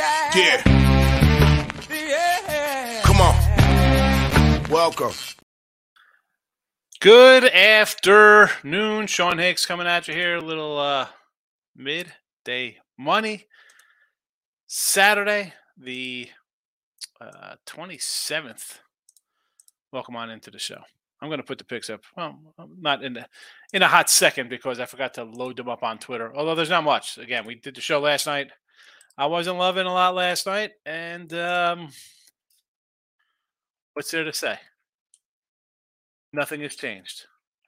Yeah. Yeah. Yeah. Come on. Welcome. Good afternoon. Sean Higgs coming at you here. A little uh, midday money. Saturday, the uh, 27th. Welcome on into the show. I'm going to put the picks up. Well, not in the in a hot second because I forgot to load them up on Twitter. Although there's not much. Again, we did the show last night. I wasn't loving a lot last night, and um, what's there to say? Nothing has changed.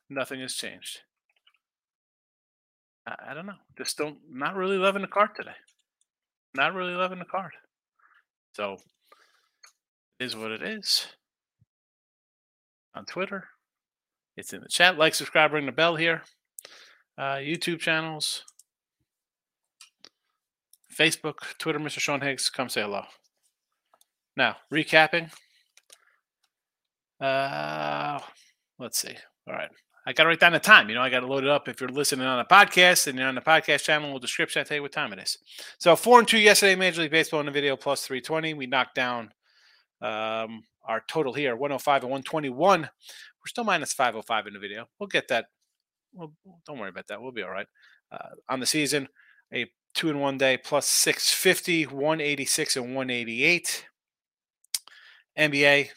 Nothing has changed. I, I don't know. Just don't. Not really loving the card today. Not really loving the card. So, it is what it is on Twitter. It's in the chat. Like, subscribe, ring the bell here. Uh, YouTube channels, Facebook, Twitter, Mr. Sean Higgs. Come say hello. Now, recapping. Uh, let's see. All right. I got to write down the time. You know, I got to load it up. If you're listening on a podcast and you're on the podcast channel, with description, I'll tell you what time it is. So four and two yesterday, Major League Baseball in the video plus 320. We knocked down um, our total here 105 and 121. We're still minus 505 in the video. We'll get that. Well, don't worry about that. We'll be all right. Uh, on the season, a two in one day plus 650, 186 and 188. NBA,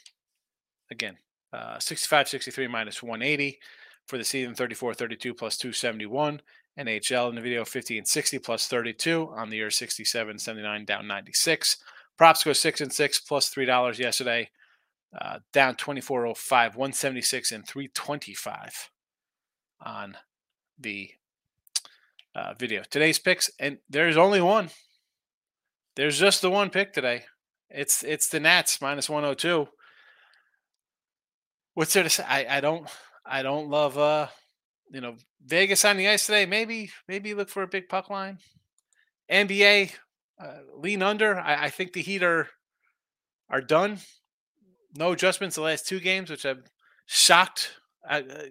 again, uh, 65 63 minus 180 for the season 34 32 plus 271 nhl in the video 50 and 60 plus 32 on the year 67 79 down 96 props go 6 and 6 plus $3 yesterday uh, down 2405 176 and 325 on the uh, video today's picks and there's only one there's just the one pick today it's it's the nats minus 102 what's there to say i, I don't I don't love uh you know Vegas on the ice today. Maybe maybe look for a big puck line. NBA uh, lean under. I, I, think the Heat are are done. No adjustments the last two games, which I'm shocked at, uh,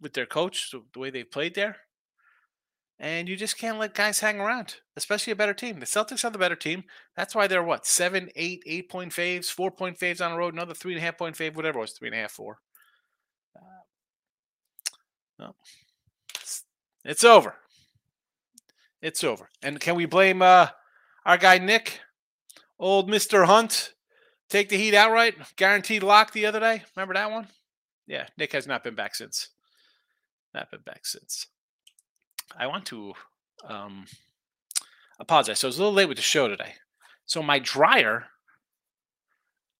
with their coach the way they played there. And you just can't let guys hang around, especially a better team. The Celtics are the better team. That's why they're what seven, eight, eight point faves, four point faves on the road, another three and a half point fave, whatever it was, three and a half, four. No. It's, it's over. It's over. And can we blame uh, our guy Nick, old Mister Hunt, take the Heat outright, guaranteed lock the other day? Remember that one? Yeah, Nick has not been back since. Not been back since. I want to um, apologize. So I was a little late with the show today. So my dryer,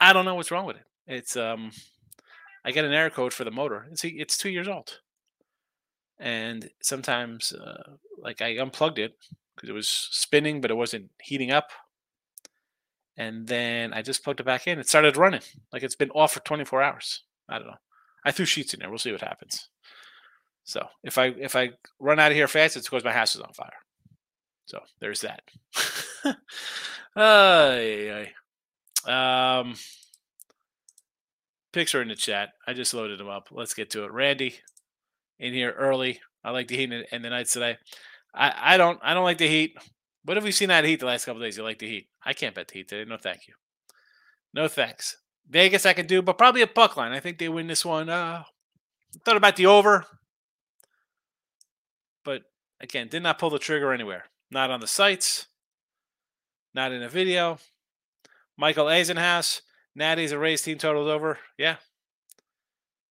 I don't know what's wrong with it. It's um, I get an error code for the motor. See, it's two years old and sometimes uh, like I unplugged it because it was spinning, but it wasn't heating up. And then I just plugged it back in. It started running like it's been off for 24 hours. I don't know. I threw sheets in there. We'll see what happens. So if I if I run out of here fast, it's because my house is on fire. So there's that. uh, um, picks are in the chat. I just loaded them up. Let's get to it. Randy, in here early. I like the Heat and the Knights today. I, I don't I don't like the Heat. What have we seen out of Heat the last couple days? You like the Heat? I can't bet the Heat today. No, thank you. No thanks. Vegas I can do, but probably a puck line. I think they win this one. Uh, thought about the over, again, did not pull the trigger anywhere. Not on the sites. Not in a video. Michael Eisenhouse. Natty's a race team totals over. Yeah,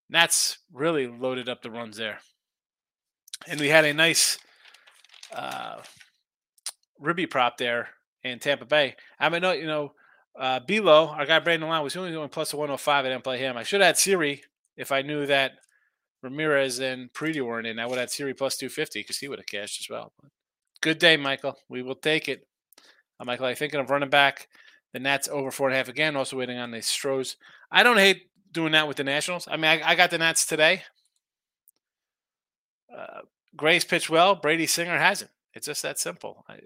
Nats really loaded up the runs there. And we had a nice uh, ribby prop there in Tampa Bay. I mean, no, you know, uh, our guy Brandon Line, was only doing plus a 105. I didn't play him. I should have had Siri if I knew that Ramirez and Preedy weren't in. I would have Siri plus 250 because he would have cashed as well. But good day, Michael. We will take it. Uh, Michael, I'm thinking of running back. The Nats over four and a half again. Also waiting on the Stros. I don't hate doing that with the Nationals. I mean, I, I got the Nats today. Uh, Gray's pitched well. Brady Singer hasn't. It's just that simple. I,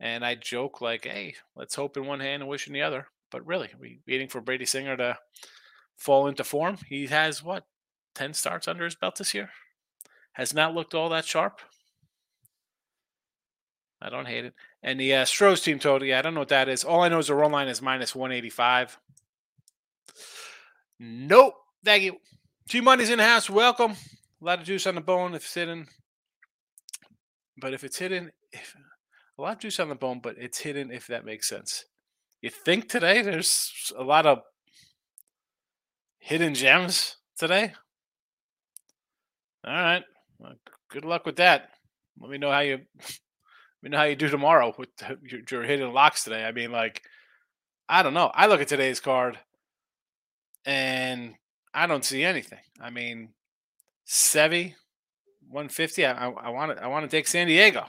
and I joke like, "Hey, let's hope in one hand and wish in the other." But really, we waiting for Brady Singer to fall into form. He has what ten starts under his belt this year. Has not looked all that sharp. I don't hate it. And the uh, Stros team total, yeah, I don't know what that is. All I know is the run line is minus 185. Nope. Thank you. Two money's in the house. Welcome. A lot of juice on the bone if it's hidden. But if it's hidden, if, a lot of juice on the bone, but it's hidden if that makes sense. You think today there's a lot of hidden gems today? All right. Well, good luck with that. Let me know how you let me know how you do tomorrow with your, your hidden locks today. I mean, like, I don't know. I look at today's card and I don't see anything. I mean, Sevy, 150. I, I, want to I want to take San Diego.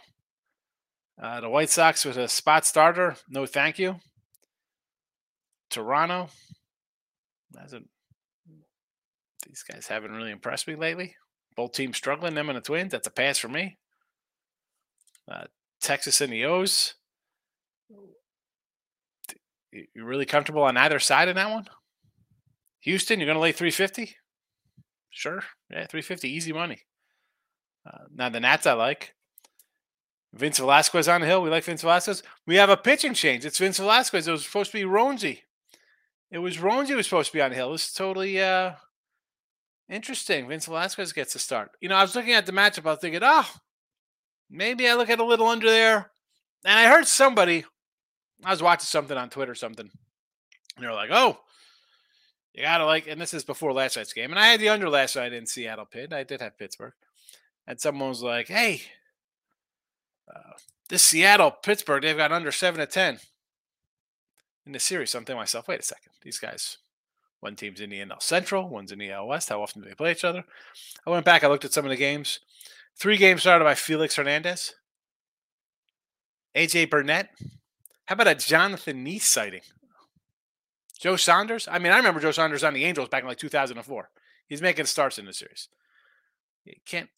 Uh, the White Sox with a spot starter. No, thank you. Toronto. Hasn't these guys haven't really impressed me lately. Both teams struggling. Them and the Twins. That's a pass for me. Uh, Texas and the O's. You really comfortable on either side of that one? Houston, you're going to lay 350? Sure. Yeah, 350. Easy money. Uh, now, the Nats I like. Vince Velasquez on the hill. We like Vince Velasquez. We have a pitching change. It's Vince Velasquez. It was supposed to be Roansy. It was who was supposed to be on the hill. It's totally uh, interesting. Vince Velasquez gets a start. You know, I was looking at the matchup. I was thinking, oh, maybe I look at a little under there. And I heard somebody, I was watching something on Twitter, something, and they're like, oh, you got to like, and this is before last night's game. And I had the under last night in Seattle Pitt. I did have Pittsburgh. And someone was like, hey, uh, this Seattle Pittsburgh, they've got under seven to 10 in the series. So I'm thinking myself, wait a second. These guys, one team's in the NL Central, one's in the NL West. How often do they play each other? I went back, I looked at some of the games. Three games started by Felix Hernandez, AJ Burnett. How about a Jonathan Niese sighting? Joe Saunders. I mean, I remember Joe Saunders on the Angels back in like 2004. He's making starts in the series. You can't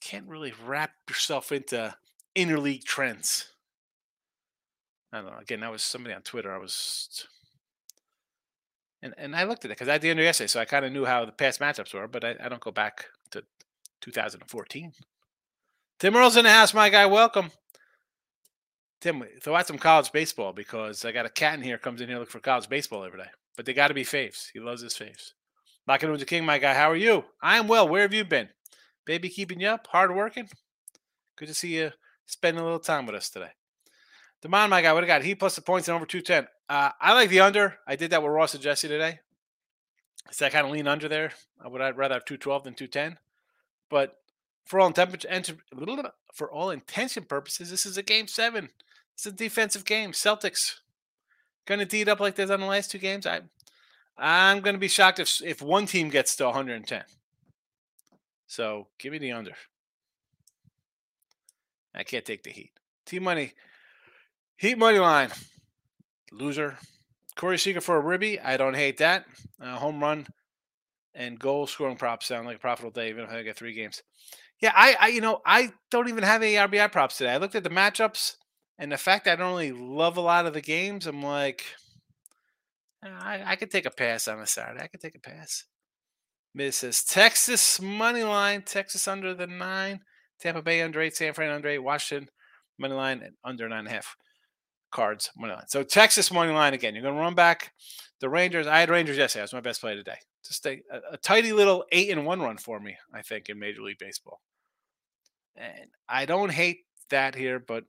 can't really wrap yourself into interleague trends. I don't know. Again, that was somebody on Twitter. I was, and and I looked at it because I the under yesterday, so I kind of knew how the past matchups were, but I, I don't go back to 2014. Tim Earl's in the house, my guy. Welcome. Tim, throw out some college baseball because I got a cat in here comes in here looking for college baseball every day. But they got to be faves. He loves his faves. Knocking with the king, my guy. How are you? I am well. Where have you been? Baby keeping you up? Hard working? Good to see you spending a little time with us today. Demond, my guy, what I got? He plus the points and over 210. Uh, I like the under. I did that with Ross and Jesse today. So I kind of lean under there. I would rather have 212 than 210. But for all intents for all intention purposes, this is a game seven. It's a defensive game. Celtics gonna deed up like this on the last two games. I I'm gonna be shocked if if one team gets to 110. So give me the under. I can't take the Heat. Team money, Heat money line, loser. Corey Seager for a ribby. I don't hate that. Uh, home run and goal scoring props sound like a profitable day, even if I get three games. Yeah, I, I, you know, I don't even have any RBI props today. I looked at the matchups and the fact I don't really love a lot of the games. I'm like, I, I could take a pass on a Saturday. I could take a pass. Miz says Texas money line, Texas under the nine, Tampa Bay under eight, San Fran under eight, Washington money line under nine and a half cards money line. So Texas money line again. You're going to run back the Rangers. I had Rangers yesterday. That was my best play today. Just a, a, tidy little eight and one run for me, I think, in Major League Baseball. And I don't hate that here, but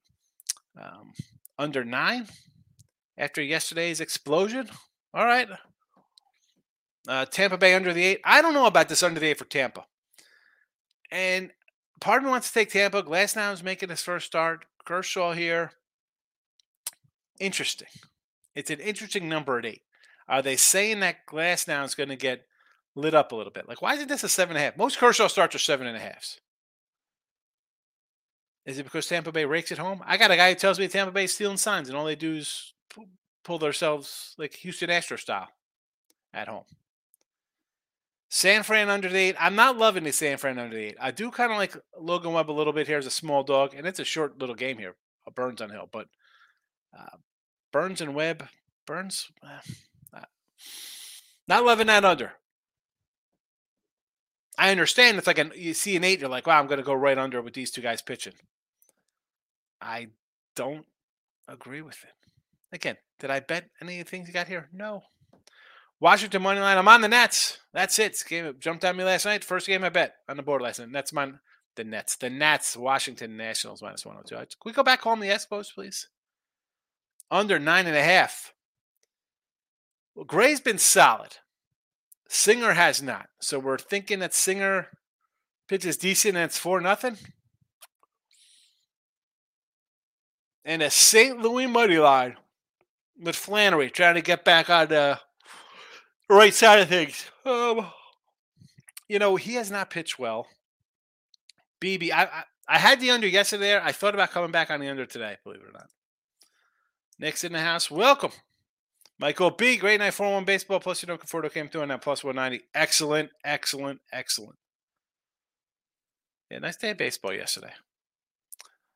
um, under nine after yesterday's explosion. All right, uh, Tampa Bay under the eight. I don't know about this under the eight for Tampa. And part of me wants to take Tampa. Glasnow is making his first start. Kershaw here. Interesting. It's an interesting number at eight. Are they saying that Glasnow is going to get lit up a little bit? Like, why isn't this a seven and a half? Most Kershaw starts are seven and a halves. Is it because Tampa Bay rakes at home? I got a guy who tells me Tampa Bay stealing signs and all they do is pull themselves like Houston Astro style at home. San Fran under the eight. I'm not loving the San Fran under the eight. I do kind of like Logan Webb a little bit here as a small dog, and it's a short little game here. A Burnes on Hill, but uh, Burnes and Webb, Burnes, uh, not loving that under. I understand it's like an you see an eight, you're like, wow, I'm going to go right under with these two guys pitching. I don't agree with it. Again, did I bet any of the things you got here? No. Washington money line. I'm on the Nets. That's it. This game jumped on me last night. First game I bet on the board last night. Nets my the Nets. The Nets. Washington Nationals minus 102. Can we go back home the Expos, please? Under nine and a half. Well, Gray's been solid. Singer has not. So we're thinking that Singer pitches decent and it's four nothing. And a St. Louis muddy line with Flaherty trying to get back on the right side of things. Um, you know, he has not pitched well. BB, I, I, I had the under yesterday. I thought about coming back on the under today, believe it or not. Nick's in the house. Welcome. Michael B, great night 4 1 baseball. Plus, you know, Conforto came through on that plus 190. Excellent, excellent, excellent. Yeah, nice day of baseball yesterday.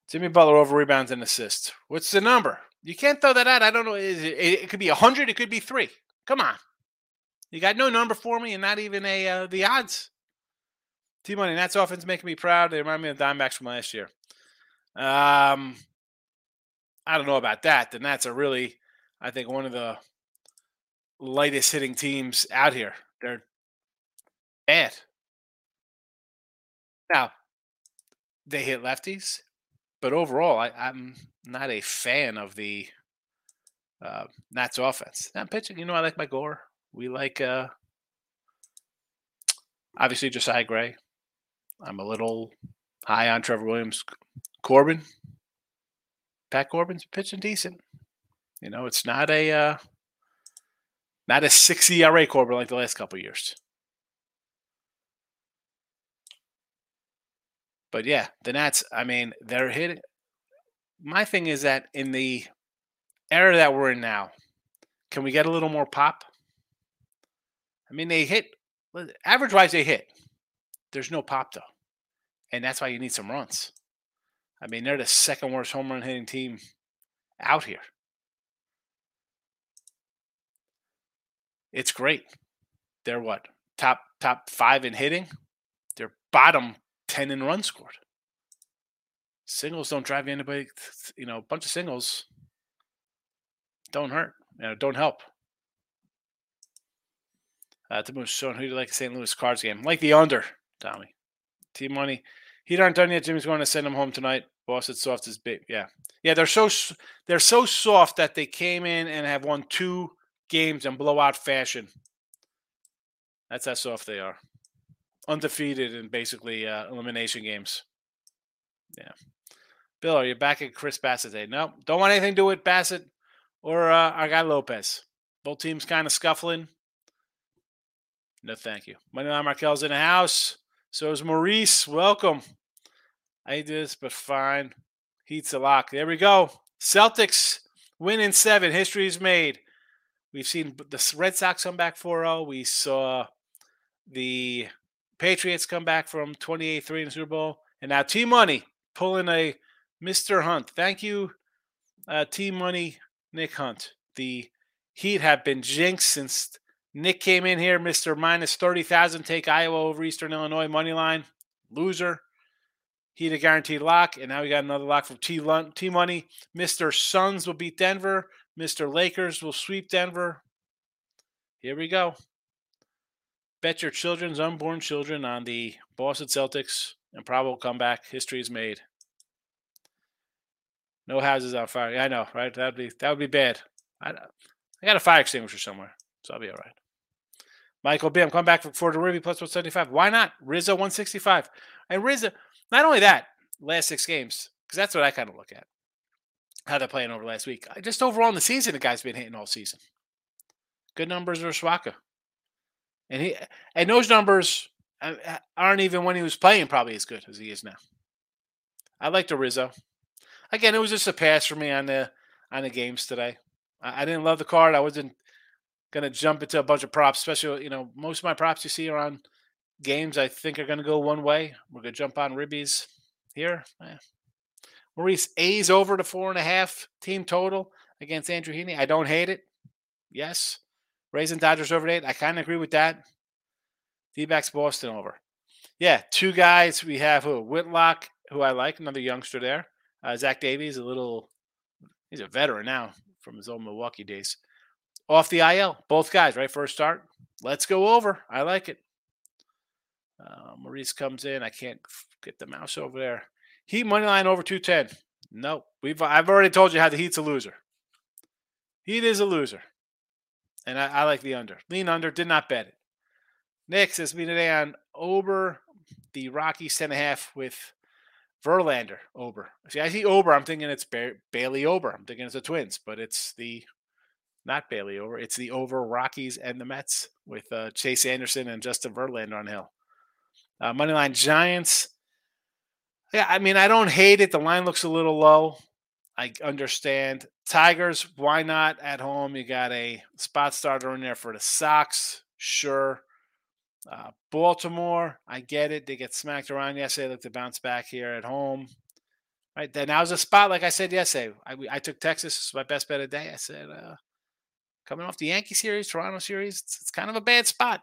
Jimmy Butler over rebounds and assists. What's the number? You can't throw that out. I don't know. It, it, could be 100. It could be three. Come on. You got no number for me and not even a uh, the odds. T Money, that's offense making me proud. They remind me of Dimebacks from last year. Um, I don't know about that. The Nats are really, I think, one of the lightest hitting teams out here. They're bad. Now, they hit lefties, but overall, I, am not a fan of the uh, Nats offense. Now, pitching, you know, I like my Gore. We like, uh, obviously, Josiah Gray. I'm a little high on Trevor Williams. Corbin, Pat Corbin's pitching decent. You know, it's not a uh, not a six ERA Corbin like the last couple years. But yeah, the Nats, I mean, they're hitting. My thing is that in the era that we're in now, can we get a little more pop? I mean, they hit average wise, they hit. There's no pop though, and that's why you need some runs. I mean, they're the second worst home run hitting team out here. It's great. They're what top top five in hitting. They're bottom ten in runs scored. Singles don't drive anybody. You know, a bunch of singles don't hurt. You know, don't help. Uh, to move showing who do you like the St. Louis Cards game? Like the under, Tommy. T money. Heat aren't done yet. Jimmy's going to send him home tonight. Boston soft is big. Yeah, yeah. They're so they're so soft that they came in and have won two games in blowout fashion. That's how soft they are. Undefeated in basically uh, elimination games. Yeah. Bill, are you back at Chris Bassitt day? No, don't want anything to do with Bassitt or uh, our guy Lopez. Both teams kind of scuffling. No, thank you. Moneyline Markel's in the house. So is Maurice. Welcome. I did this, but fine. Heat's a lock. There we go. Celtics win in seven. History is made. We've seen the Red Sox come back 4 0. We saw the Patriots come back from 28 3 in the Super Bowl. And now T Money pulling a Mr. Hunt. Thank you, uh, T Money, Nick Hunt. The Heat have been jinxed since Nick came in here, Mr. Minus 30,000. Take Iowa over Eastern Illinois money line. Loser. Heat a guaranteed lock. And now we got another lock from T, T Money. Mr. Suns will beat Denver. Mr. Lakers will sweep Denver. Here we go. Bet your children's unborn children on the Boston Celtics and probable comeback. History is made. No houses on fire. I know, right? That'd be that would be bad. I, I got a fire extinguisher somewhere, so I'll be all right. Michael B. I'm coming back for Florida Ruby plus 175. Why not? Rizzo 165. And Rizzo, not only that, last six games, because that's what I kind of look at. How they're playing over last week. Just overall in the season, the guy's been hitting all season. Good numbers for Swaka. And he and those numbers uh, uh, aren't even when he was playing probably as good as he is now. I like the Rizzo. Again, it was just a pass for me on the on the games today. I, I didn't love the card. I wasn't gonna jump into a bunch of props, especially you know most of my props you see are on games I think are gonna go one way. We're gonna jump on ribbies here. Eh. Maurice A's over to four and a half team total against Andrew Heaney. I don't hate it. Yes. Raising Dodgers over eight. I kind of agree with that. D-backs Boston over. Yeah, two guys. We have who Whitlock, who I like, another youngster there. Uh, Zach Davies, a little He's a veteran now from his old Milwaukee days. Off the IL, both guys, right? First start. Let's go over. I like it. Uh, Maurice comes in. I can't get the mouse over there. Heat money line over 210. No, we've I've already told you how the Heat's a loser. Heat is a loser. And I, I like the under. Lean under, did not bet it. Nick says me today on Ober, the Rocky Rockies 10.5 with Verlander, Ober. See, I see Ober. I'm thinking it's ba- Bailey Ober. I'm thinking it's the Twins, but it's the not Bailey over. It's the over Rockies and the Mets with uh, Chase Anderson and Justin Verlander on Hill. Uh, Moneyline Giants. Yeah, I mean, I don't hate it. The line looks a little low. I understand. Tigers, why not at home? You got a spot starter in there for the Sox. Sure. Uh, Baltimore, I get it. They get smacked around yesterday. Look to bounce back here at home. Right then, now's a spot. Like I said yesterday, I, I took Texas. This my best bet of the day. I said, uh, coming off the Yankee series, Toronto series, it's, it's kind of a bad spot.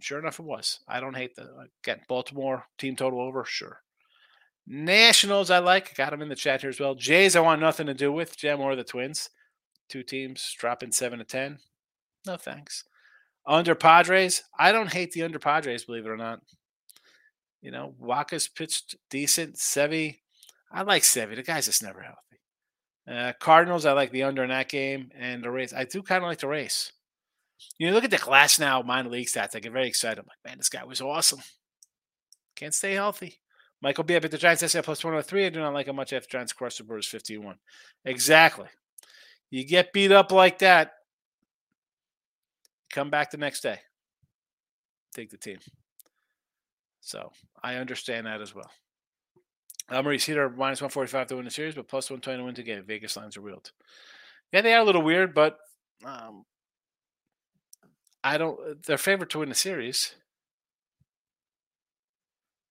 Sure enough, it was. I don't hate the again Baltimore team total over. Sure. Nationals, I like. Got them in the chat here as well. Jays, I want nothing to do with. Jam or the Twins. Two teams dropping seven to ten. No thanks. Under Padres, I don't hate the under Padres, believe it or not. You know, Wacha's pitched decent. Sevy, I like Sevy. The guy's just never healthy. Uh, Cardinals, I like the under in that game, and the race. I do kind of like the race. You know, look at the class Glasnow minor league stats. I get very excited. I'm like, man, this guy was awesome. Can't stay healthy. Michael B. I bet the Giants SI plus 103. I do not like how much after Giants cross the Brewers 51. Exactly. You get beat up like that, come back the next day. Take the team. So I understand that as well. Maurice Heater minus 145 to win the series, but plus 120 to win the game. Vegas lines are wheeled. Yeah, they are a little weird, but um, I don't. Uh, they're favored to win the series.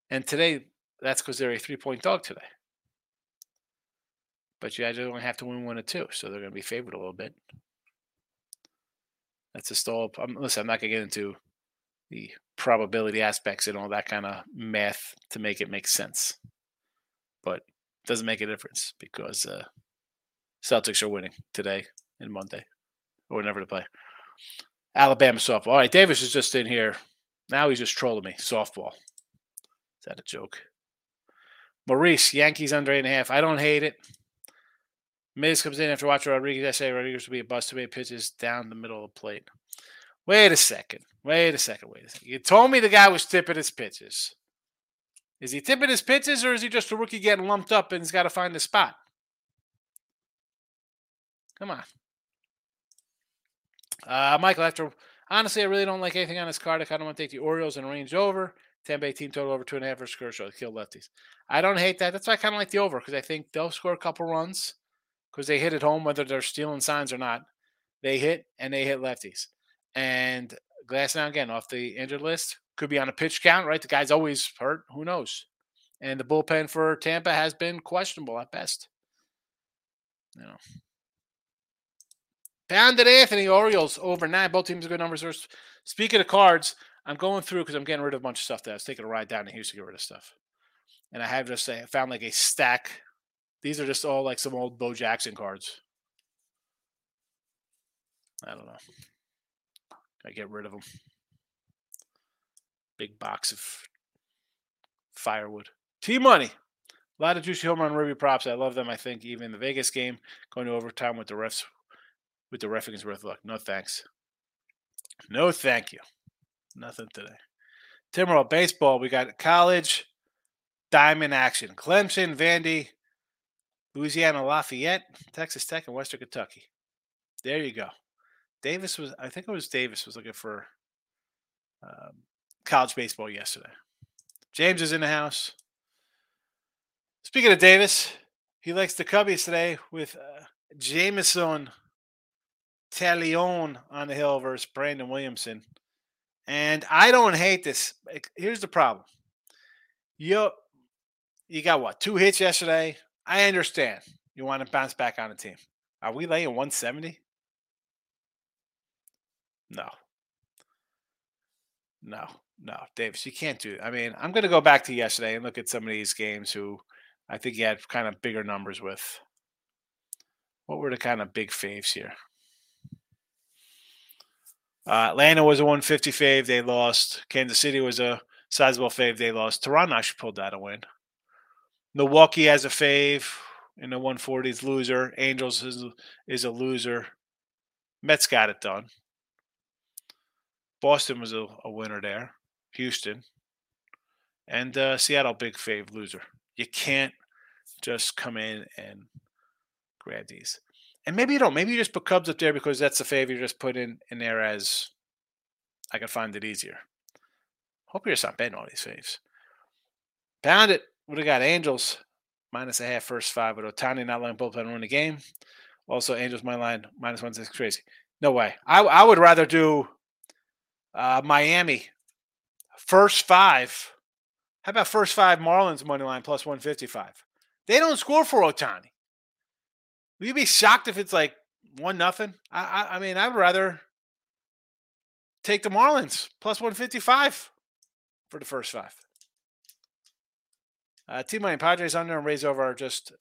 And today, that's because they're a three point dog today. But you guys only have to win one or two, so they're going to be favored a little bit. That's a stall. I'm, listen, I'm not going to get into the probability aspects and all that kind of math to make it make sense. But it doesn't make a difference because uh, Celtics are winning today and Monday or whenever to play. Alabama softball. All right, Davis is just in here. Now he's just trolling me. Softball. Is that a joke? Maurice, Yankees under eight and a half. I don't hate it. Miz comes in after watching Rodriguez. I say Rodriguez will be a bust to me. Pitches down the middle of the plate. Wait a second. Wait a second. Wait a second. You told me the guy was tipping his pitches. Is he tipping his pitches or is he just a rookie getting lumped up and he's got to find the spot? Come on. Uh, Michael, after honestly, I really don't like anything on this card. I kind of want to take the Orioles and range over. 10 by team total over two and a half for Kershaw. Kill lefties. I don't hate that. That's why I kind of like the over because I think they'll score a couple runs because they hit at home, whether they're stealing signs or not. They hit and they hit lefties. And Glasnow again off the injured list could be on a pitch count, right? The guy's always hurt. Who knows? And the bullpen for Tampa has been questionable at best. You know. Pounded Anthony Orioles over nine. Both teams are good numbers. Speaking of cards, I'm going through because I'm getting rid of a bunch of stuff that I was taking a ride down to Houston to get rid of stuff. And I have just I found like a stack. These are just all like some old Bo Jackson cards. I don't know. I get rid of them. Big box of firewood. T money. A lot of juicy home run review props. I love them. I think even the Vegas game going to overtime with the refs with the ref against worth luck. No thanks. No thank you. Nothing today. Timberwolf baseball. We got college diamond action. Clemson, Vandy, Louisiana Lafayette, Texas Tech, and Western Kentucky. There you go. Davis was, I think it was Davis was looking for um, college baseball yesterday. James is in the house. Speaking of Davis, he likes the Cubbies today with uh, Jameson Taillon on the hill versus Brandon Williamson. And I don't hate this. Here's the problem. You you got what? Two hits yesterday. I understand. You want to bounce back on the team. Are we laying 170? No. No, no, Davis, you can't do it. I mean, I'm going to go back to yesterday and look at some of these games who I think he had kind of bigger numbers with. what were the kind of big faves here? Uh, Atlanta was a 150 fave. They lost. Kansas City was a sizable fave. They lost. Toronto actually pulled that a win. Milwaukee has a fave in the 140s. Loser. Angels is, is a loser. Mets got it done. Boston was a, a winner there. Houston. And uh, Seattle, big fave loser. You can't just come in and grab these. And maybe you don't. Maybe you just put Cubs up there because that's the favor you just put in in there as I can find it easier. Hope you're just not betting all these faves. Pound it. Would have got Angels minus a half first five but Ohtani not letting bullpen win the game. Also, Angels my line minus one six crazy. No way. I I would rather do uh, Miami first five. How about first five Marlins money line plus one fifty five? They don't score for Ohtani. Will you be shocked if it's like one nothing? I, I, I mean, I'd rather take the Marlins plus one fifty five for the first five. Uh, money Padres under and raise over are just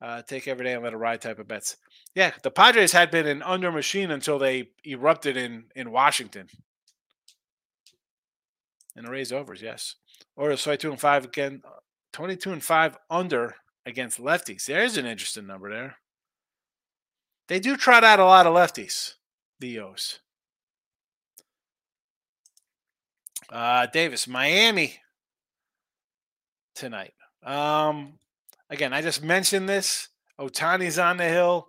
uh, take every day and let it ride type of bets. Yeah, the Padres had been an under machine until they erupted in in Washington. And the raise overs, yes. Or Orioles 22 and 5 again, 22 and 5 under against lefties. There's an interesting number there. They do trot out a lot of lefties, the O's. Uh, Davis, Miami tonight. Um, again, I just mentioned this. Ohtani's on the hill.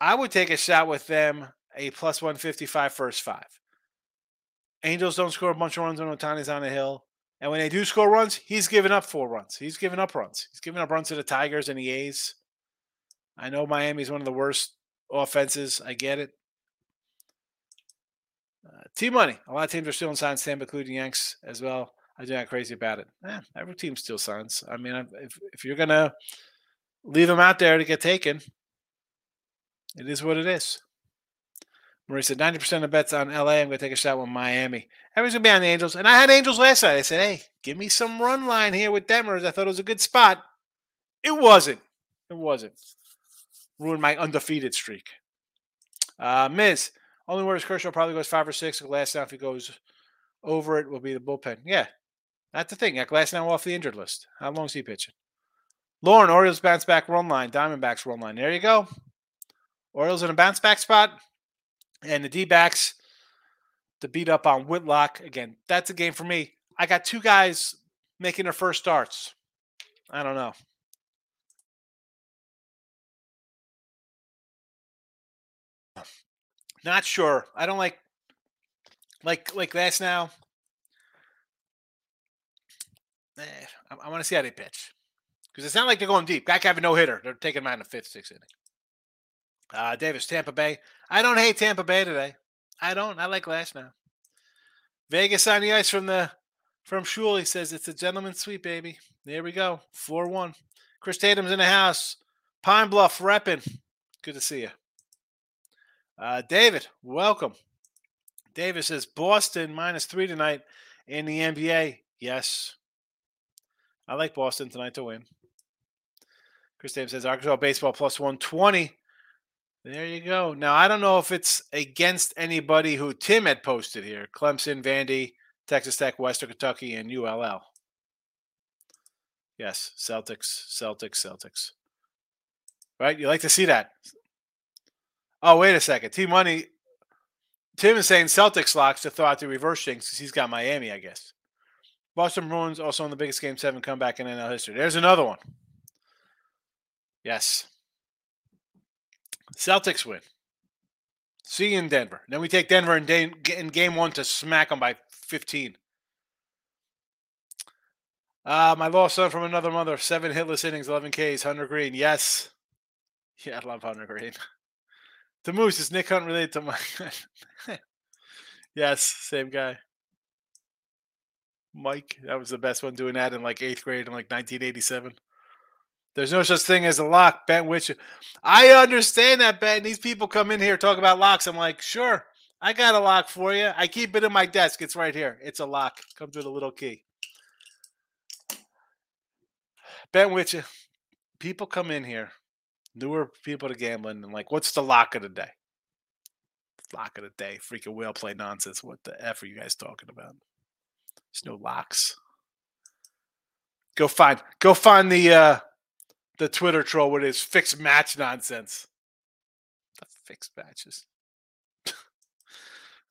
I would take a shot with them a plus 155 first five. Angels don't score a bunch of runs when Ohtani's on the hill. And when they do score runs, he's giving up four runs. He's giving up runs. He's giving up runs to the Tigers and the A's. I know Miami's one of the worst offenses. I get it. Uh, money. A lot of teams are stealing signs, Tampa, including Yanks as well. I'm not crazy about it. Eh, every team steals signs. I mean, if, if you're to leave them out there to get taken, it is what it is. Marie said 90% of bets on LA. I'm going to take a shot with Miami. Everyone's going to be on the Angels. And I had Angels last night. I said, hey, give me some run line here with Detmers. I thought it was a good spot. It wasn't. It wasn't. Ruined my undefeated streak. Uh, Miz, only where Kershaw probably goes five or six. Last now, if he goes over it, will be the bullpen. Yeah, that's the thing. Glasnow off the injured list. How long is he pitching? Lauren, Orioles bounce back run line. Diamondbacks run line. There you go. Orioles in a bounce back spot. And the D backs to beat up on Whitlock. Again, that's a game for me. I got two guys making their first starts. I don't know. Not sure. I don't like like like that's now. Eh, I, I want to see how they pitch because it's not like they're going deep. Guy have a no hitter. They're taking out in the fifth, sixth inning. Uh, Davis, Tampa Bay. I don't hate Tampa Bay today. I don't. I like last now. Vegas on the ice from the from Shul. He says it's a gentleman's sweep, baby. There we go. 4 1. Chris Tatum's in the house. Pine Bluff repping. Good to see you. Uh, David, welcome. David says Boston minus three tonight in the NBA. Yes. I like Boston tonight to win. Chris Davis says Arkansas baseball plus 120. There you go. Now I don't know if it's against anybody who Tim had posted here: Clemson, Vandy, Texas Tech, Western Kentucky, and ULL. Yes, Celtics, Celtics, Celtics. Right? You like to see that. Oh, wait a second. T Money. Tim is saying Celtics locks to throw out the reverse jinx because he's got Miami, I guess. Boston Bruins also in the biggest game seven comeback in NL history. There's another one. Yes. Celtics win. See you in Denver. Then we take Denver in, day, in game one to smack them by 15. Uh, my lost son from another mother. Seven hitless innings, 11 Ks. Hunter Greene. Yes. Yeah, I love Hunter Greene. The Moose is Nick Hunt related to my. yes, same guy. Mike, that was the best one doing that in like eighth grade in like 1987. There's no such thing as a lock, Ben Which I understand that, Ben. These people come in here talk about locks. I'm like, sure, I got a lock for you. I keep it in my desk. It's right here. It's a lock. Comes with a little key. Ben Which people come in here newer people to gambling and like, what's the lock of the day? Lock of the day, freaking whale play nonsense. What the f are you guys talking about? There's no locks. Go find, go find the uh the Twitter troll with his fixed match nonsense. The fixed matches.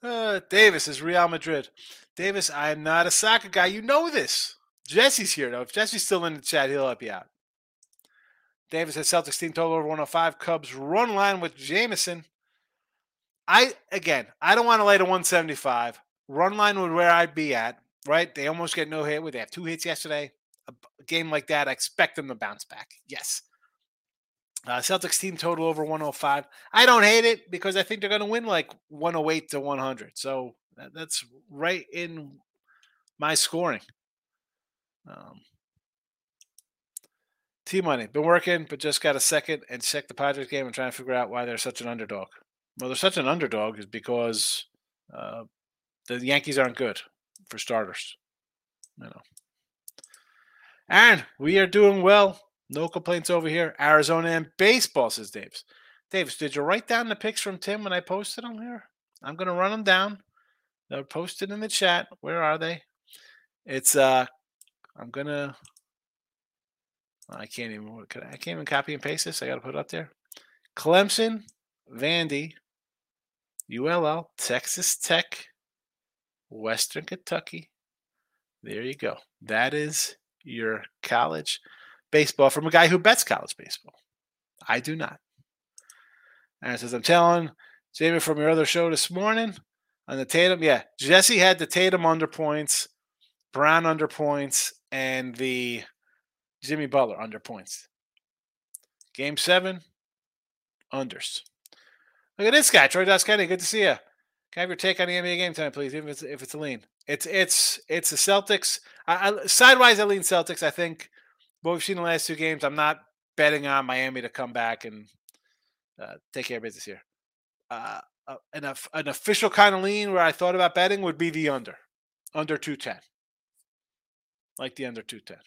uh, Davis is Real Madrid. Davis, I am not a soccer guy. You know this. Jesse's here though. If Jesse's still in the chat, he'll help you out. Davis has Celtics team total over 105. Cubs run line with Jameson. I again, I don't want to lay to 175. Run line would where I'd be at. Right? They almost get no hit. With they have two hits yesterday. A game like that, I expect them to bounce back. Yes. Uh, Celtics team total over 105. I don't hate it because I think they're going to win like 108 to 100. So that, that's right in my scoring. Um, T Money, been working, but just got a second and check the Padres game and trying to figure out why they're such an underdog. Well, they're such an underdog is because uh, the Yankees aren't good for starters. You know. And we are doing well. No complaints over here. Arizona and baseball, says Davis. Davis, did you write down the pics from Tim when I posted them here? I'm going to run them down. They're posted in the chat. Where are they? It's uh I'm gonna I can't even. I can't even copy and paste this. I got to put it up there. Clemson, Vandy, ULL, Texas Tech, Western Kentucky. There you go. That is your college baseball from a guy who bets college baseball. I do not. And it says, I'm telling Jamie from your other show this morning on the Tatum. Yeah, Jesse had the Tatum under points, Brown under points, and the Jimmy Butler under points. Game seven, unders. Look at this guy, Troy Kenny. Good to see you. Can I have your take on the NBA game tonight, please? Even if it's, if it's a lean, it's it's it's the Celtics. I, I, sidewise, I lean Celtics. I think what we've seen in the last two games. I'm not betting on Miami to come back and uh, take care of business here. Uh, uh, an, an official kind of lean where I thought about betting would be the under, under 210. Like the under 210.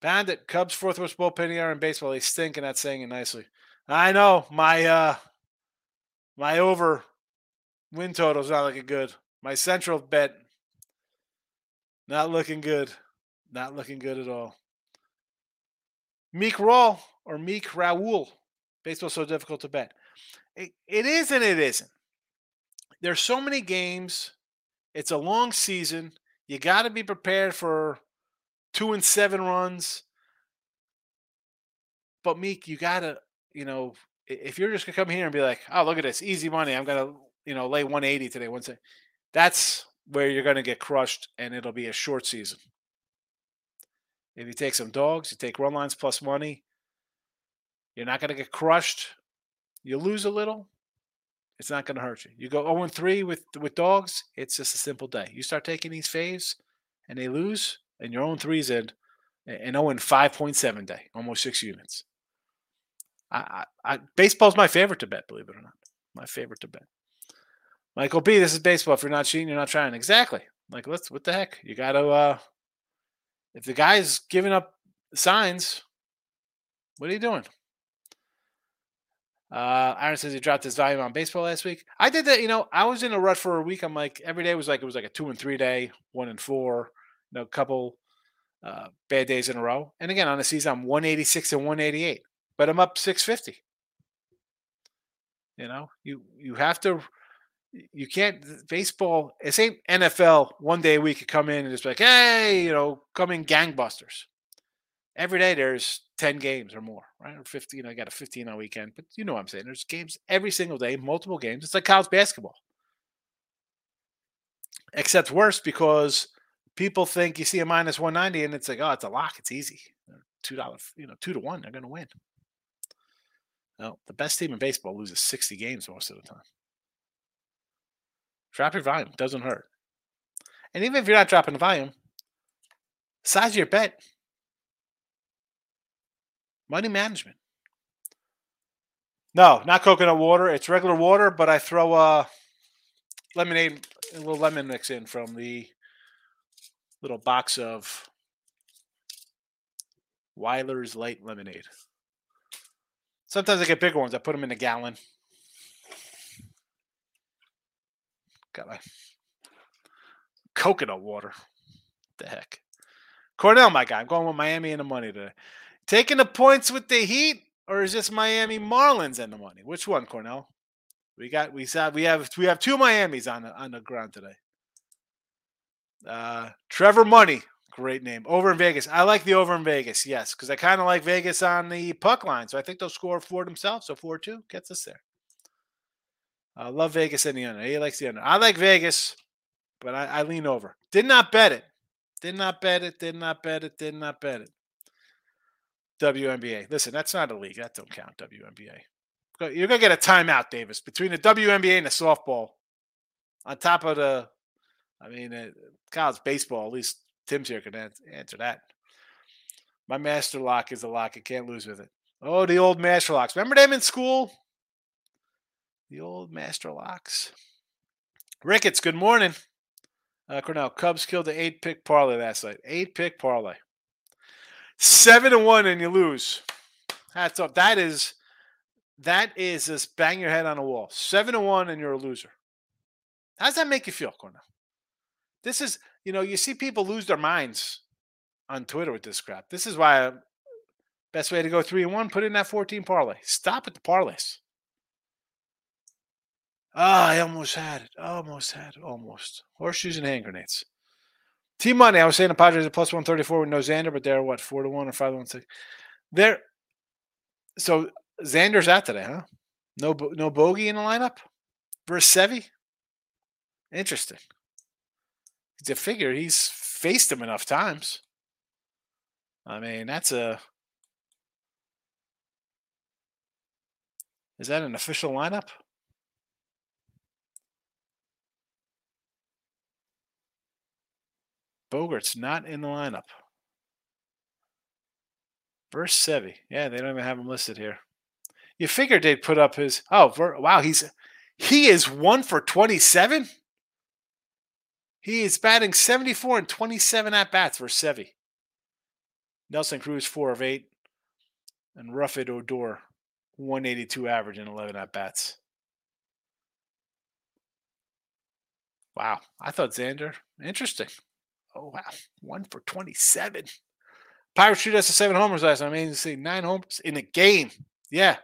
Bandit, Cubs fourth worst bullpen ERA in baseball. They stink, and that's saying it nicely. I know my uh my over win total's not looking good. My central bet not looking good. Not looking good at all. Meek Raw or Meek Raul. Baseball's so difficult to bet. It, it is and it isn't. There's so many games. It's a long season. You got to be prepared for two and seven runs. But Meek, you gotta, you know, if you're just gonna come here and be like, oh, look at this, easy money, I'm gonna, you know, lay 180 today, one say, that's where you're gonna get crushed, and it'll be a short season. If you take some dogs, you take run lines plus money, you're not gonna get crushed. You lose a little, it's not gonna hurt you. You go 0 3 with with dogs, it's just a simple day. You start taking these faves and they lose, and your own threes in and 0 5.7 day, almost six units. I, I, I, baseball's my favorite to bet, believe it or not. My favorite to bet. Michael B, this is baseball. If you're not cheating, you're not trying. Exactly. Like, let's, what the heck? You got to, uh, if the guy's giving up signs, what are you doing? Uh, Aaron says he dropped his volume on baseball last week. I did that. You know, I was in a rut for a week. I'm like, every day was like, it was like a two and three day, one and four, you know, couple uh, bad days in a row. And again, on the season, I'm 186 and 188, but I'm up 650. You know, you you have to, you can't baseball. Eh, it ain't NFL. One day a week you come in and just like, hey, you know, come in gangbusters. Every day there's 10 games or more, right? Or 15. You know, I got a 15 on weekend, but you know what I'm saying. There's games every single day, multiple games. It's like college basketball. Except worse because people think you see a minus 190 and it's like, oh, it's a lock. It's easy. Two dollar, you know, two to one, they're gonna win. No, the best team in baseball loses 60 games most of the time. Drop your volume, doesn't hurt. And even if you're not dropping the volume, size your bet. Money management. No, not coconut water. It's regular water, but I throw a lemonade, a little lemon mix in from the little box of Wyler's Light Lemonade. Sometimes I get bigger ones. I put them in a gallon. Got my coconut water. the heck? Cornell, my guy. I'm going with Miami and the money today. Taking the points with the Heat, or is this Miami Marlins and the money? Which one, Cornell? We got we saw we have we have two Miamis on the on the ground today. Uh Trevor Money, great name. Over in Vegas. I like the over in Vegas, yes, because I kind of like Vegas on the puck line. So I think they'll score four themselves. So 4-2 gets us there. I love Vegas in the under. He likes the under. I like Vegas, but I, I lean over. Did not bet it. Did not bet it. Did not bet it. Did not bet it. WNBA. Listen, that's not a league. That don't count. WNBA. You're gonna get a timeout, Davis, between the WNBA and the softball. On top of the, I mean, uh, college baseball. At least Tim's here can answer that. My master lock is a lock. I can't lose with it. Oh, the old master locks. Remember them in school? The old master locks. Ricketts, good morning. Uh, Cornell, Cubs killed the eight pick parlay last night. Eight pick parlay. Seven to one, and you lose. Hats off. That is that is just bang your head on a wall. Seven to one, and you're a loser. How does that make you feel, Cornell? This is, you know, you see people lose their minds on Twitter with this crap. This is why uh, best way to go three and one, put in that 14 parlay. Stop at the parlays. Ah, I almost had it. Almost had it. Almost. Horseshoes and hand grenades. T money. I was saying the Padres are plus 134 with no Xander, but they're what, four to one or five to one six. They're so Xander's out today, huh? No, no bogey in the lineup versus Sevy. Interesting. To figure he's faced him enough times. I mean, that's a. Is that an official lineup? Bogaerts not in the lineup. Verse Sevy. Yeah, they don't even have him listed here. You figured they'd put up his. Oh, wow. He's he is one for 27. He is batting 74 and 27 at bats for Sevy. Nelson Cruz, four of eight. And Rougned Odor, 182 average and 11 at bats. Wow. I thought Xander, interesting. Oh, wow. One for 27. Pirates shoot us to seven homers last. I mean, see nine homers in a game. Yeah.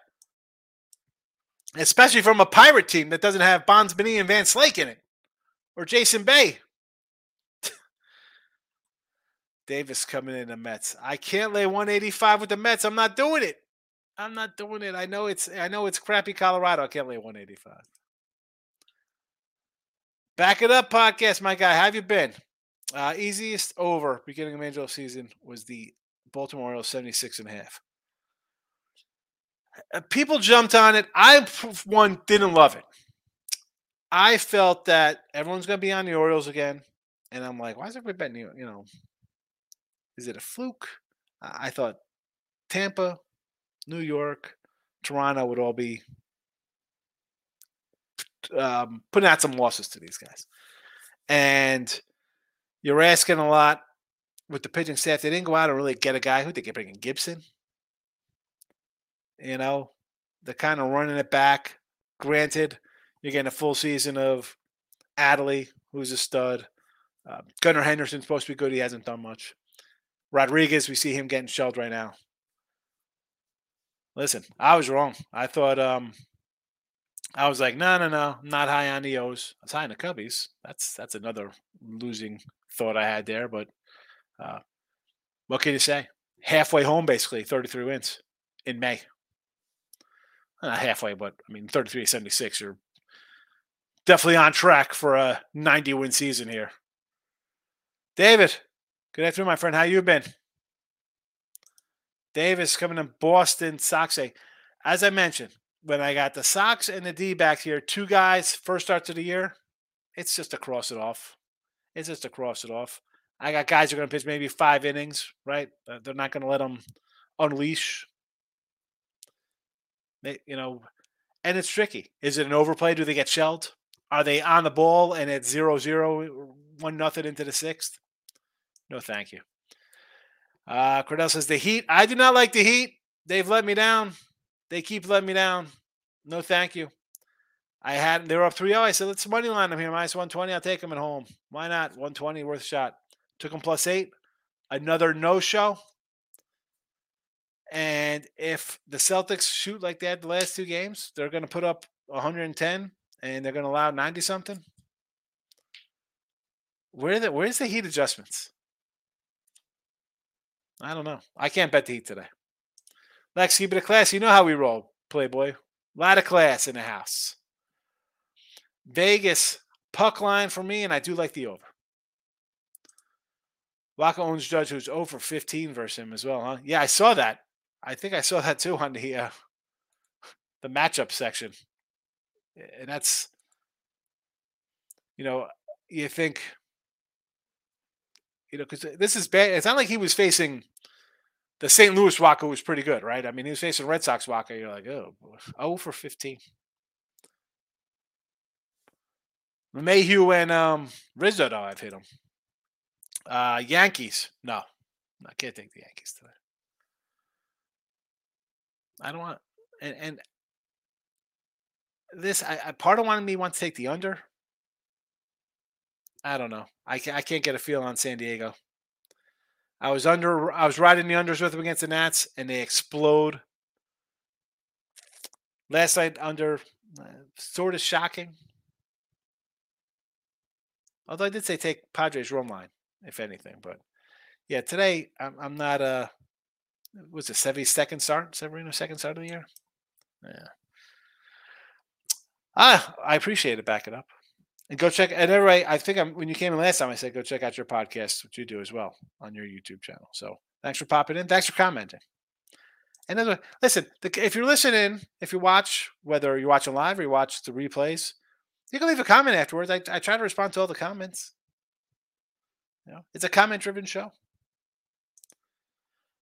Especially from a pirate team that doesn't have Bonds, Benny, and Van Slyke in it. Or Jason Bay. Davis coming in the Mets. I can't lay 185 with the Mets. I'm not doing it. I'm not doing it. I know it's I know it's crappy Colorado. I can't lay 185. Back it up, podcast, my guy. How have you been? Uh, easiest over beginning of Angel season was the Baltimore Orioles 76 and a half. Uh, people jumped on it. I, one, didn't love it. I felt that everyone's going to be on the Orioles again. And I'm like, why is everybody betting, you You know, is it a fluke? I thought Tampa, New York, Toronto would all be um, putting out some losses to these guys. And you're asking a lot with the pitching staff. They didn't go out and really get a guy who they could bring in Gibson. You know, they're kind of running it back. Granted, you're getting a full season of Adley, who's a stud. Uh, Gunnar Henderson's supposed to be good. He hasn't done much. Rodriguez, we see him getting shelled right now. Listen, I was wrong. I thought um I was like, no, no, no, not high on the O's. I was high on the Cubbies. That's that's another losing thought I had there, but uh, what can you say? Halfway home, basically, 33 wins in May. Not halfway, but I mean, 33 76. You're definitely on track for a 90 win season here. David, good afternoon, my friend. How you been? Davis coming to Boston Sox. As I mentioned, when I got the Sox and the D back here, two guys, first starts of the year, it's just to cross it off. It's just to cross it off. I got guys who are going to pitch maybe five innings, right? Uh, they're not going to let them unleash. They, you know, and it's tricky. Is it an overplay? Do they get shelled? Are they on the ball and it's zero zero, one nothing into the sixth? No, thank you. Uh, Cordell says the Heat. I do not like the Heat. They've let me down. They keep letting me down. No, thank you. I had they were up 3 0. I said, let's money line them here. Minus 120. I'll take them at home. Why not? 120 worth shot. Took them plus eight. Another no show. And if the Celtics shoot like that the last two games, they're going to put up 110 and they're going to allow 90 something. Where the where's the heat adjustments? I don't know. I can't bet the heat today. Lex, keep it a class. You know how we roll, Playboy. A lot of class in the house. Vegas puck line for me, and I do like the over. Wacha owns Judge, who's over 15 versus him as well, huh? Yeah, I saw that. I think I saw that too on the uh, the matchup section, and that's you know you think you know because this is bad. It's not like he was facing the St. Louis Wacha was pretty good, right? I mean, he was facing Red Sox Wacha. You're like, oh, oh for 15. Mayhew and um, Rizzo, though, I've hit them. Uh, Yankees, no, I can't take the Yankees today. I don't want and and this I, I part of of me wants to take the under. I don't know. I I can't get a feel on San Diego. I was under I was riding the unders with them against the Nats and they explode. Last night under uh, sort of shocking. Although I did say take Padres run line, if anything, but yeah, today I'm, I'm not uh was it Sevy's second start? Severino's second start of the year? Yeah. Ah, I appreciate it. Back it up. And go check. And everybody, I think I'm, when you came in last time, I said go check out your podcast, which you do as well on your YouTube channel. So thanks for popping in. Thanks for commenting. And then, listen, the, if you're listening, if you watch, whether you're watching live or you watch the replays, you can leave a comment afterwards. I, I try to respond to all the comments. You know, it's a comment driven show.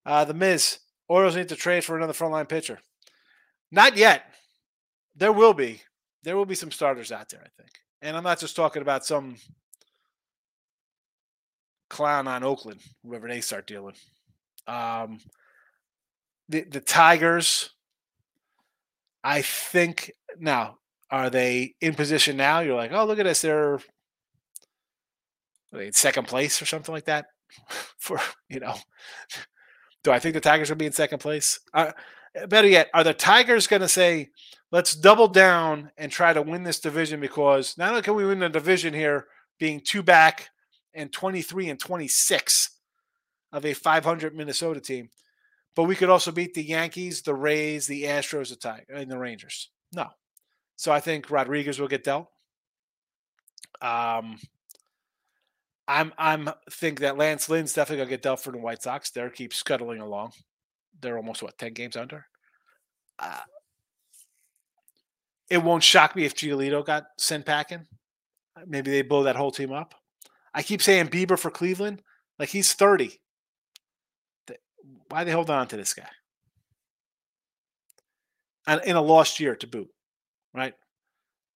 Uh, the Miz, Orioles need to trade for another frontline pitcher. Not yet. There will be. There will be some starters out there, I think. And I'm not just talking about some clown on Oakland, whoever they start dealing. Um, the the Tigers, I think now are they in position now? You're like, oh, look at this, they're in second place or something like that. For you know, do I think the Tigers will be in second place? Uh, better yet, are the Tigers going to say, let's double down and try to win this division because not only can we win the division here, being two back and 23 and 26 of a 500 Minnesota team, but we could also beat the Yankees, the Rays, the Astros, the Tigers, and the Rangers. No. So I think Rodriguez will get dealt. Um, I'm I'm think that Lance Lynn's definitely gonna get dealt for the White Sox. They're keep scuttling along. They're almost what ten games under. Uh, it won't shock me if Giolito got sent packing. Maybe they blow that whole team up. I keep saying Bieber for Cleveland, like he's thirty. Why they hold on to this guy? And in a lost year to boot, right?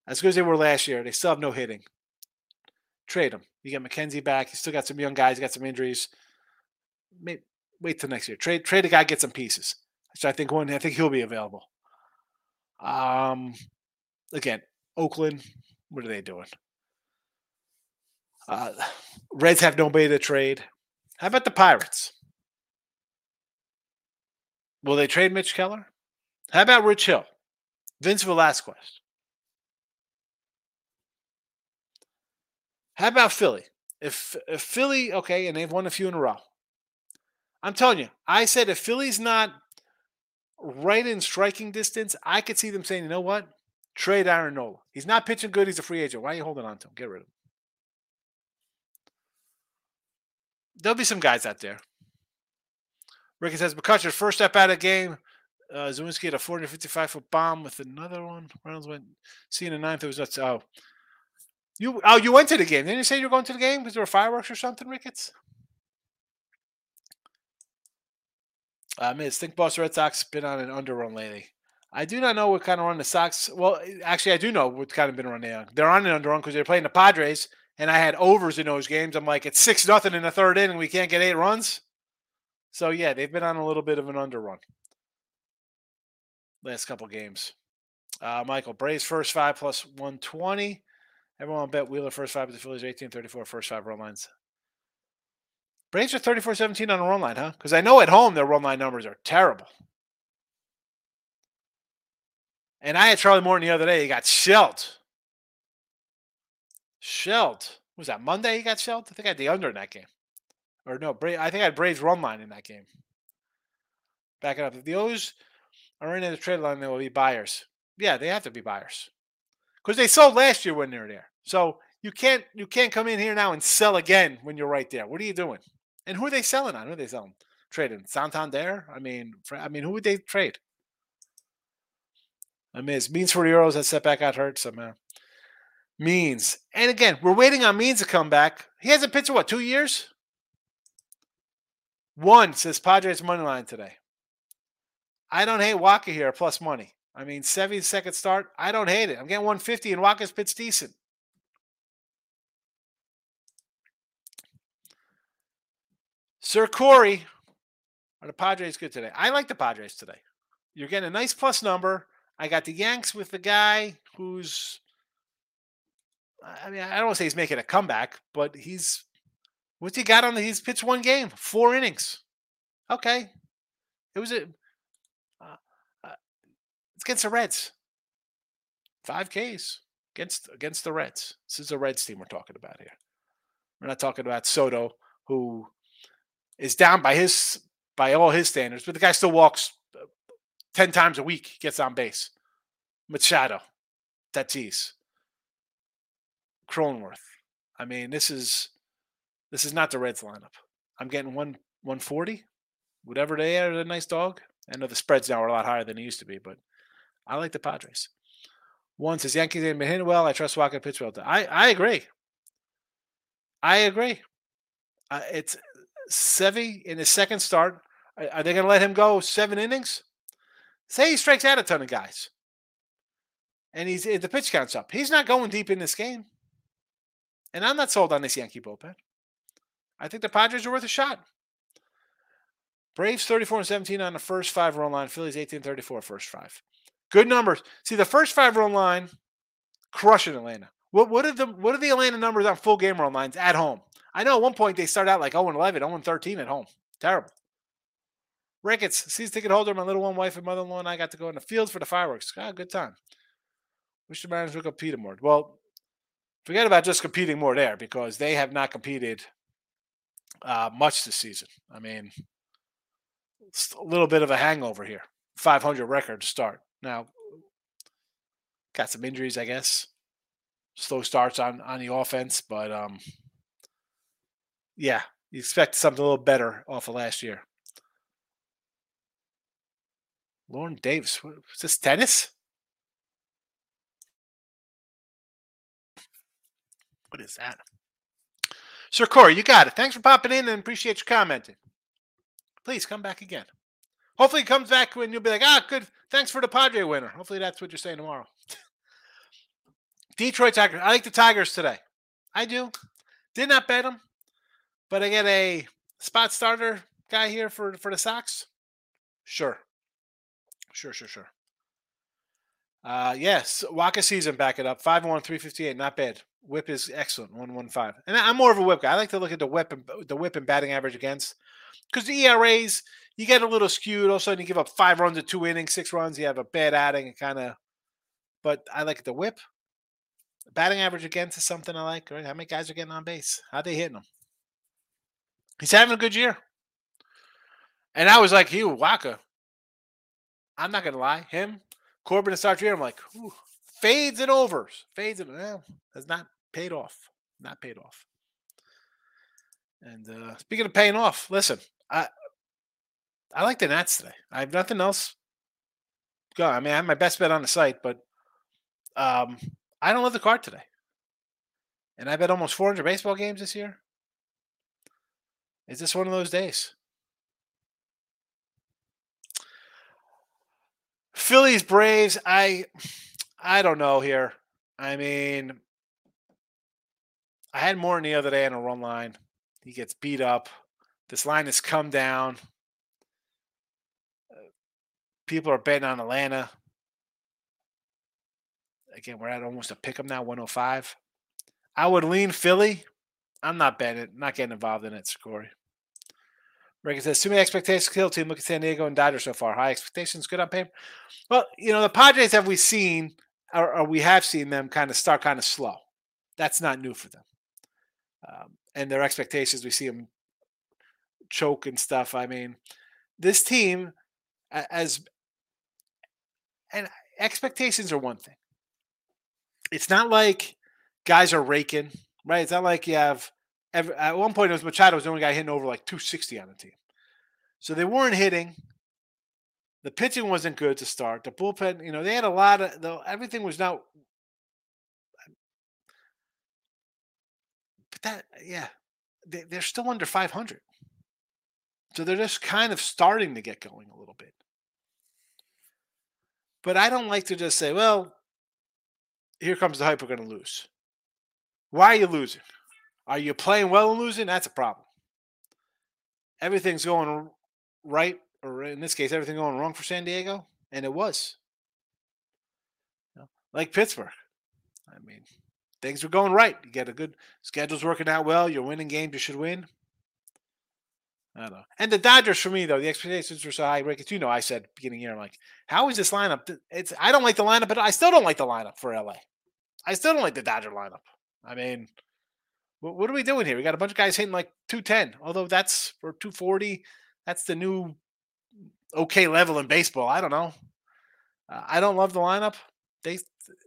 As good as they were last year, they still have no hitting. Trade him. You get McKenzie back. You still got some young guys. You got some injuries. Maybe, wait till next year. Trade trade a guy, get some pieces. So I think one. I think he'll be available. Um, again, Oakland. What are they doing? Uh, Reds have nobody to trade. How about the Pirates? Will they trade Mitch Keller? How about Rich Hill? Vince Velasquez? How about Philly? If, if Philly, okay, and they've won a few in a row. I'm telling you, I said if Philly's not right in striking distance, I could see them saying, you know what? Trade Aaron Nola. He's not pitching good. He's a free agent. Why are you holding on to him? Get rid of him. There'll be some guys out there. Ricky says, McCutchen, first step out of game. Uh, Suwinski had a 455 foot bomb with another one. Reynolds went, seeing a ninth. It was nuts. Oh, you oh you went to the game? Didn't you say you were going to the game because there were fireworks or something, Ricketts? Uh, Miz, think Boss Red Sox been on an under run lately. I do not know what kind of run the Sox. Well, actually, I do know what kind of been run they on. They're on an under run because they're playing the Padres, and I had overs in those games. I'm like, it's six nothing in the third inning. We can't get eight runs. So yeah, they've been on a little bit of an under run. last couple games. Uh, Michael Braves first five plus 120. Everyone bet Wheeler first five, but the Phillies 18 34 first five run lines. Braves are 34 17 on a run line, huh? Because I know at home their run line numbers are terrible. And I had Charlie Morton the other day. He got shelled. Shelled. Was that Monday he got shelled? I think I had the under in that game. Or no, Bra- I think I had Braves run line in that game. Back it up. If the O's are in the trade line, they will be buyers. Yeah, they have to be buyers. Because they sold last year when they were there. So you can't you can't come in here now and sell again when you're right there. What are you doing? And who are they selling on? Who are they selling? Trading Santander? I mean, I mean, who would they trade? I it's Means for the Euros that setback got hurt somehow. Means. And again, we're waiting on Means to come back. He hasn't pitched what, two years? One says Padres money line today. I don't hate Wacha here plus money. I mean, 70 second start. I don't hate it. I'm getting 150 and Wacha's pitched decent. Sir Corey, are the Padres good today? I like the Padres today. You're getting a nice plus number. I got the Yanks with the guy who's, I mean, I don't want to say he's making a comeback, but he's, what's he got on the, he's pitched one game, four innings. Okay. It was a, uh, uh, it's against the Reds. Five Ks against against the Reds. This is the Reds team we're talking about here. We're not talking about Soto, who is down by his by all his standards, but the guy still walks uh, ten times a week, gets on base. Machado, Tatis, Cronenworth. I mean, this is this is not the Reds lineup. I'm getting one 140, whatever they are. A nice dog. I know the spreads now are a lot higher than they used to be, but I like the Padres. One says Yankees ain't been hitting well. I trust Walker pitch well. I I agree. I agree. Uh, it's Sevy in his second start. Are, are they going to let him go seven innings? Say he strikes out a ton of guys, and he's eh, the pitch counts up. He's not going deep in this game, and I'm not sold on this Yankee bullpen. I think the Padres are worth a shot. Braves 34 and 17 on the first five run line. Phillies 18 34 first five. Good numbers. See the first five run line, crushing Atlanta. What what are the what are the Atlanta numbers on full game run lines at home? I know at one point they started out like 0 11, 0 13 at home. Terrible. Ricketts, season ticket holder, my little one wife and mother in law and I got to go in the fields for the fireworks. Ah, good time. Wish the Mariners would compete more. Well, forget about just competing more there because they have not competed uh, much this season. I mean, it's a little bit of a hangover here. 500 record to start. Now, got some injuries, I guess. Slow starts on on the offense, but um, yeah, you expect something a little better off of last year. Lauren Davis, is this tennis? What is that? Sir Corey, you got it. Thanks for popping in and appreciate you commenting. Please come back again. Hopefully, he comes back when you'll be like, ah, good. Thanks for the Padre winner. Hopefully, that's what you're saying tomorrow. Detroit Tigers. I like the Tigers today. I do. Did not bet them, but I get a spot starter guy here for for the Sox. Sure, sure, sure, sure. Uh, yes, Wacha season back it up. 5 1, 358. Not bad. Whip is excellent. 115. And I'm more of a whip guy. I like to look at the whip and the whip and batting average against. Because the ERAs, you get a little skewed. All of a sudden, you give up five runs at two innings, six runs. You have a bad adding and kind of. But I like the whip. Batting average against is something I like. Right? How many guys are getting on base? How they hitting them? He's having a good year. And I was like, he Wacha. I'm not gonna lie, him, Corbin and start year. I'm like, Ooh. fades and overs, fades and well, has not paid off. Not paid off. And uh, speaking of paying off, listen, I I like the Nats today. I have nothing else. Go. I mean, I have my best bet on the site, but um, I don't love the card today. And I bet almost 400 baseball games this year. Is this one of those days? Phillies Braves, I I don't know here. I mean, I had more the other day on a run line. He gets beat up. This line has come down. people are betting on Atlanta. Again, we're at almost a pick 'em now, 105. I would lean Philly. I'm not betting not getting involved in it, Corey. Rick says, too many expectations kill team. Look at San Diego and Dodgers so far. High expectations, good on paper. Well, you know, the Padres have we seen, or, or we have seen them kind of start kind of slow. That's not new for them. Um, and their expectations, we see them choke and stuff. I mean, this team, as and expectations are one thing. It's not like guys are raking, right? It's not like you have Every, at one point, it was Machado was the only guy hitting over like 260 on the team. So they weren't hitting. The pitching wasn't good to start. The bullpen, you know, they had a lot of though everything was not. But that, yeah, they, they're still under 500. So they're just kind of starting to get going a little bit. But I don't like to just say, well, here comes the hype, we're going to lose. Why are you losing? Are you playing well and losing? That's a problem. Everything's going right, or in this case, everything going wrong for San Diego, and it was. like Pittsburgh. I mean, things were going right. You get a good schedule's working out well. You're winning games. You should win. I don't know. And the Dodgers, for me though, the expectations were so high. Rick, you know, I said beginning year, I'm like, how is this lineup? It's I don't like the lineup, but I still don't like the lineup for LA. I still don't like the Dodger lineup. I mean, what, are we doing here? We got a bunch of guys hitting like 210, although that's for 240. That's the new okay level in baseball. I don't know. Uh, I don't love the lineup. They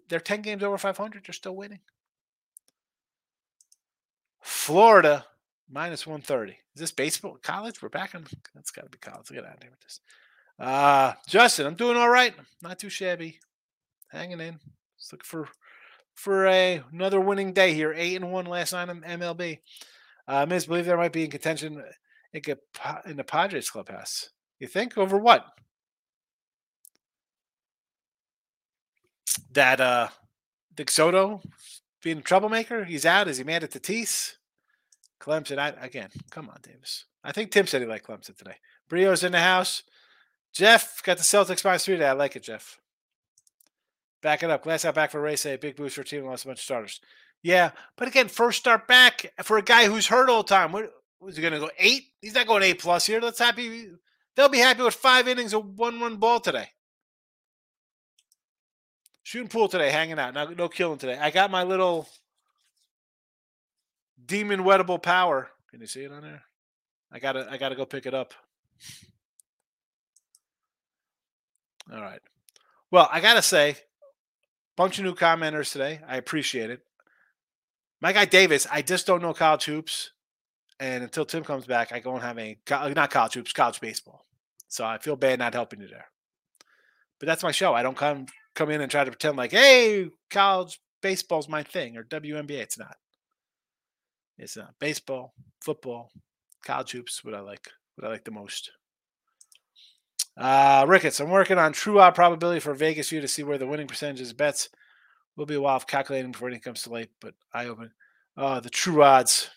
they're 10 games over 500. They're still winning. Florida minus 130. Is this baseball college? We're back on. That's got to be college. Get out of here with this. Uh, Justin, I'm doing all right. Not too shabby. Hanging in. Just looking for for a, another winning day here. Eight and one last night in MLB. Uh, Miz, believe there might be in contention in the Padres clubhouse. You think over what? That uh, Dick Soto being a troublemaker. He's out. Is he mad at Tatis? Clemson. I, again, come on, Davis. I think Tim said he liked Clemson today. Brio's in the house. Jeff got the Celtics minus three today. I like it, Jeff. Back it up. Glasnow back for Rays. A big boost for team. Lost a bunch of starters. Yeah, but again, first start back for a guy who's hurt all the time. What was he going to go eight? He's not going eight plus here. Let's happy. They'll be happy with five innings of one run ball today. Shooting pool today, hanging out. No, no killing today. I got my little demon wettable power. Can you see it on there? I gotta I gotta go pick it up. All right. Well, I gotta say, Bunch of new commenters today. I appreciate it. My guy Davis, I just don't know college hoops. And until Tim comes back, I don't have any, uh, not college hoops, college baseball. So I feel bad not helping you there. But that's my show. I don't come come in and try to pretend like, hey, college baseball's my thing or WNBA. It's not. It's not. Baseball, football, college hoops, what I like, what I like the most. Uh, Ricketts, I'm working on true odd probability for Vegas view to see where the winning percentages bets will be a while calculating before it comes to late, but I open. Uh, the true odds.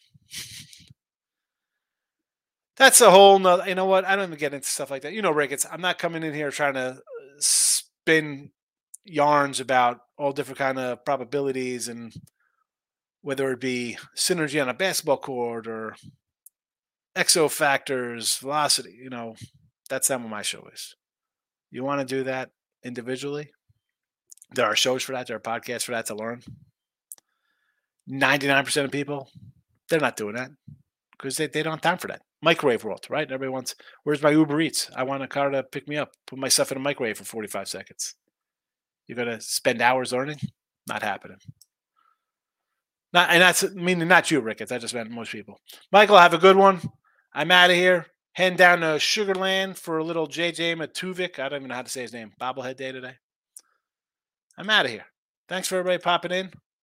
That's a whole nother, you know what? I don't even get into stuff like that. You know, Ricketts, I'm not coming in here trying to uh, spin yarns about all different kind of probabilities and whether it be synergy on a basketball court or exo factors, velocity, you know, that's not what my show is. You want to do that individually? There are shows for that. There are podcasts for that to learn. 99% of people, they're not doing that because they, they don't have time for that. Microwave world, right? Everybody wants, where's my Uber Eats? I want a car to pick me up, put my stuff in a microwave for 45 seconds. You're going to spend hours learning? Not happening. Not, and that's meaning not you, Ricketts. I just meant most people. Michael, have a good one. I'm out of here. Heading down to Sugarland for a little JJ Matijevic. I don't even know how to say his name. Bobblehead day today. I'm out of here. Thanks for everybody popping in.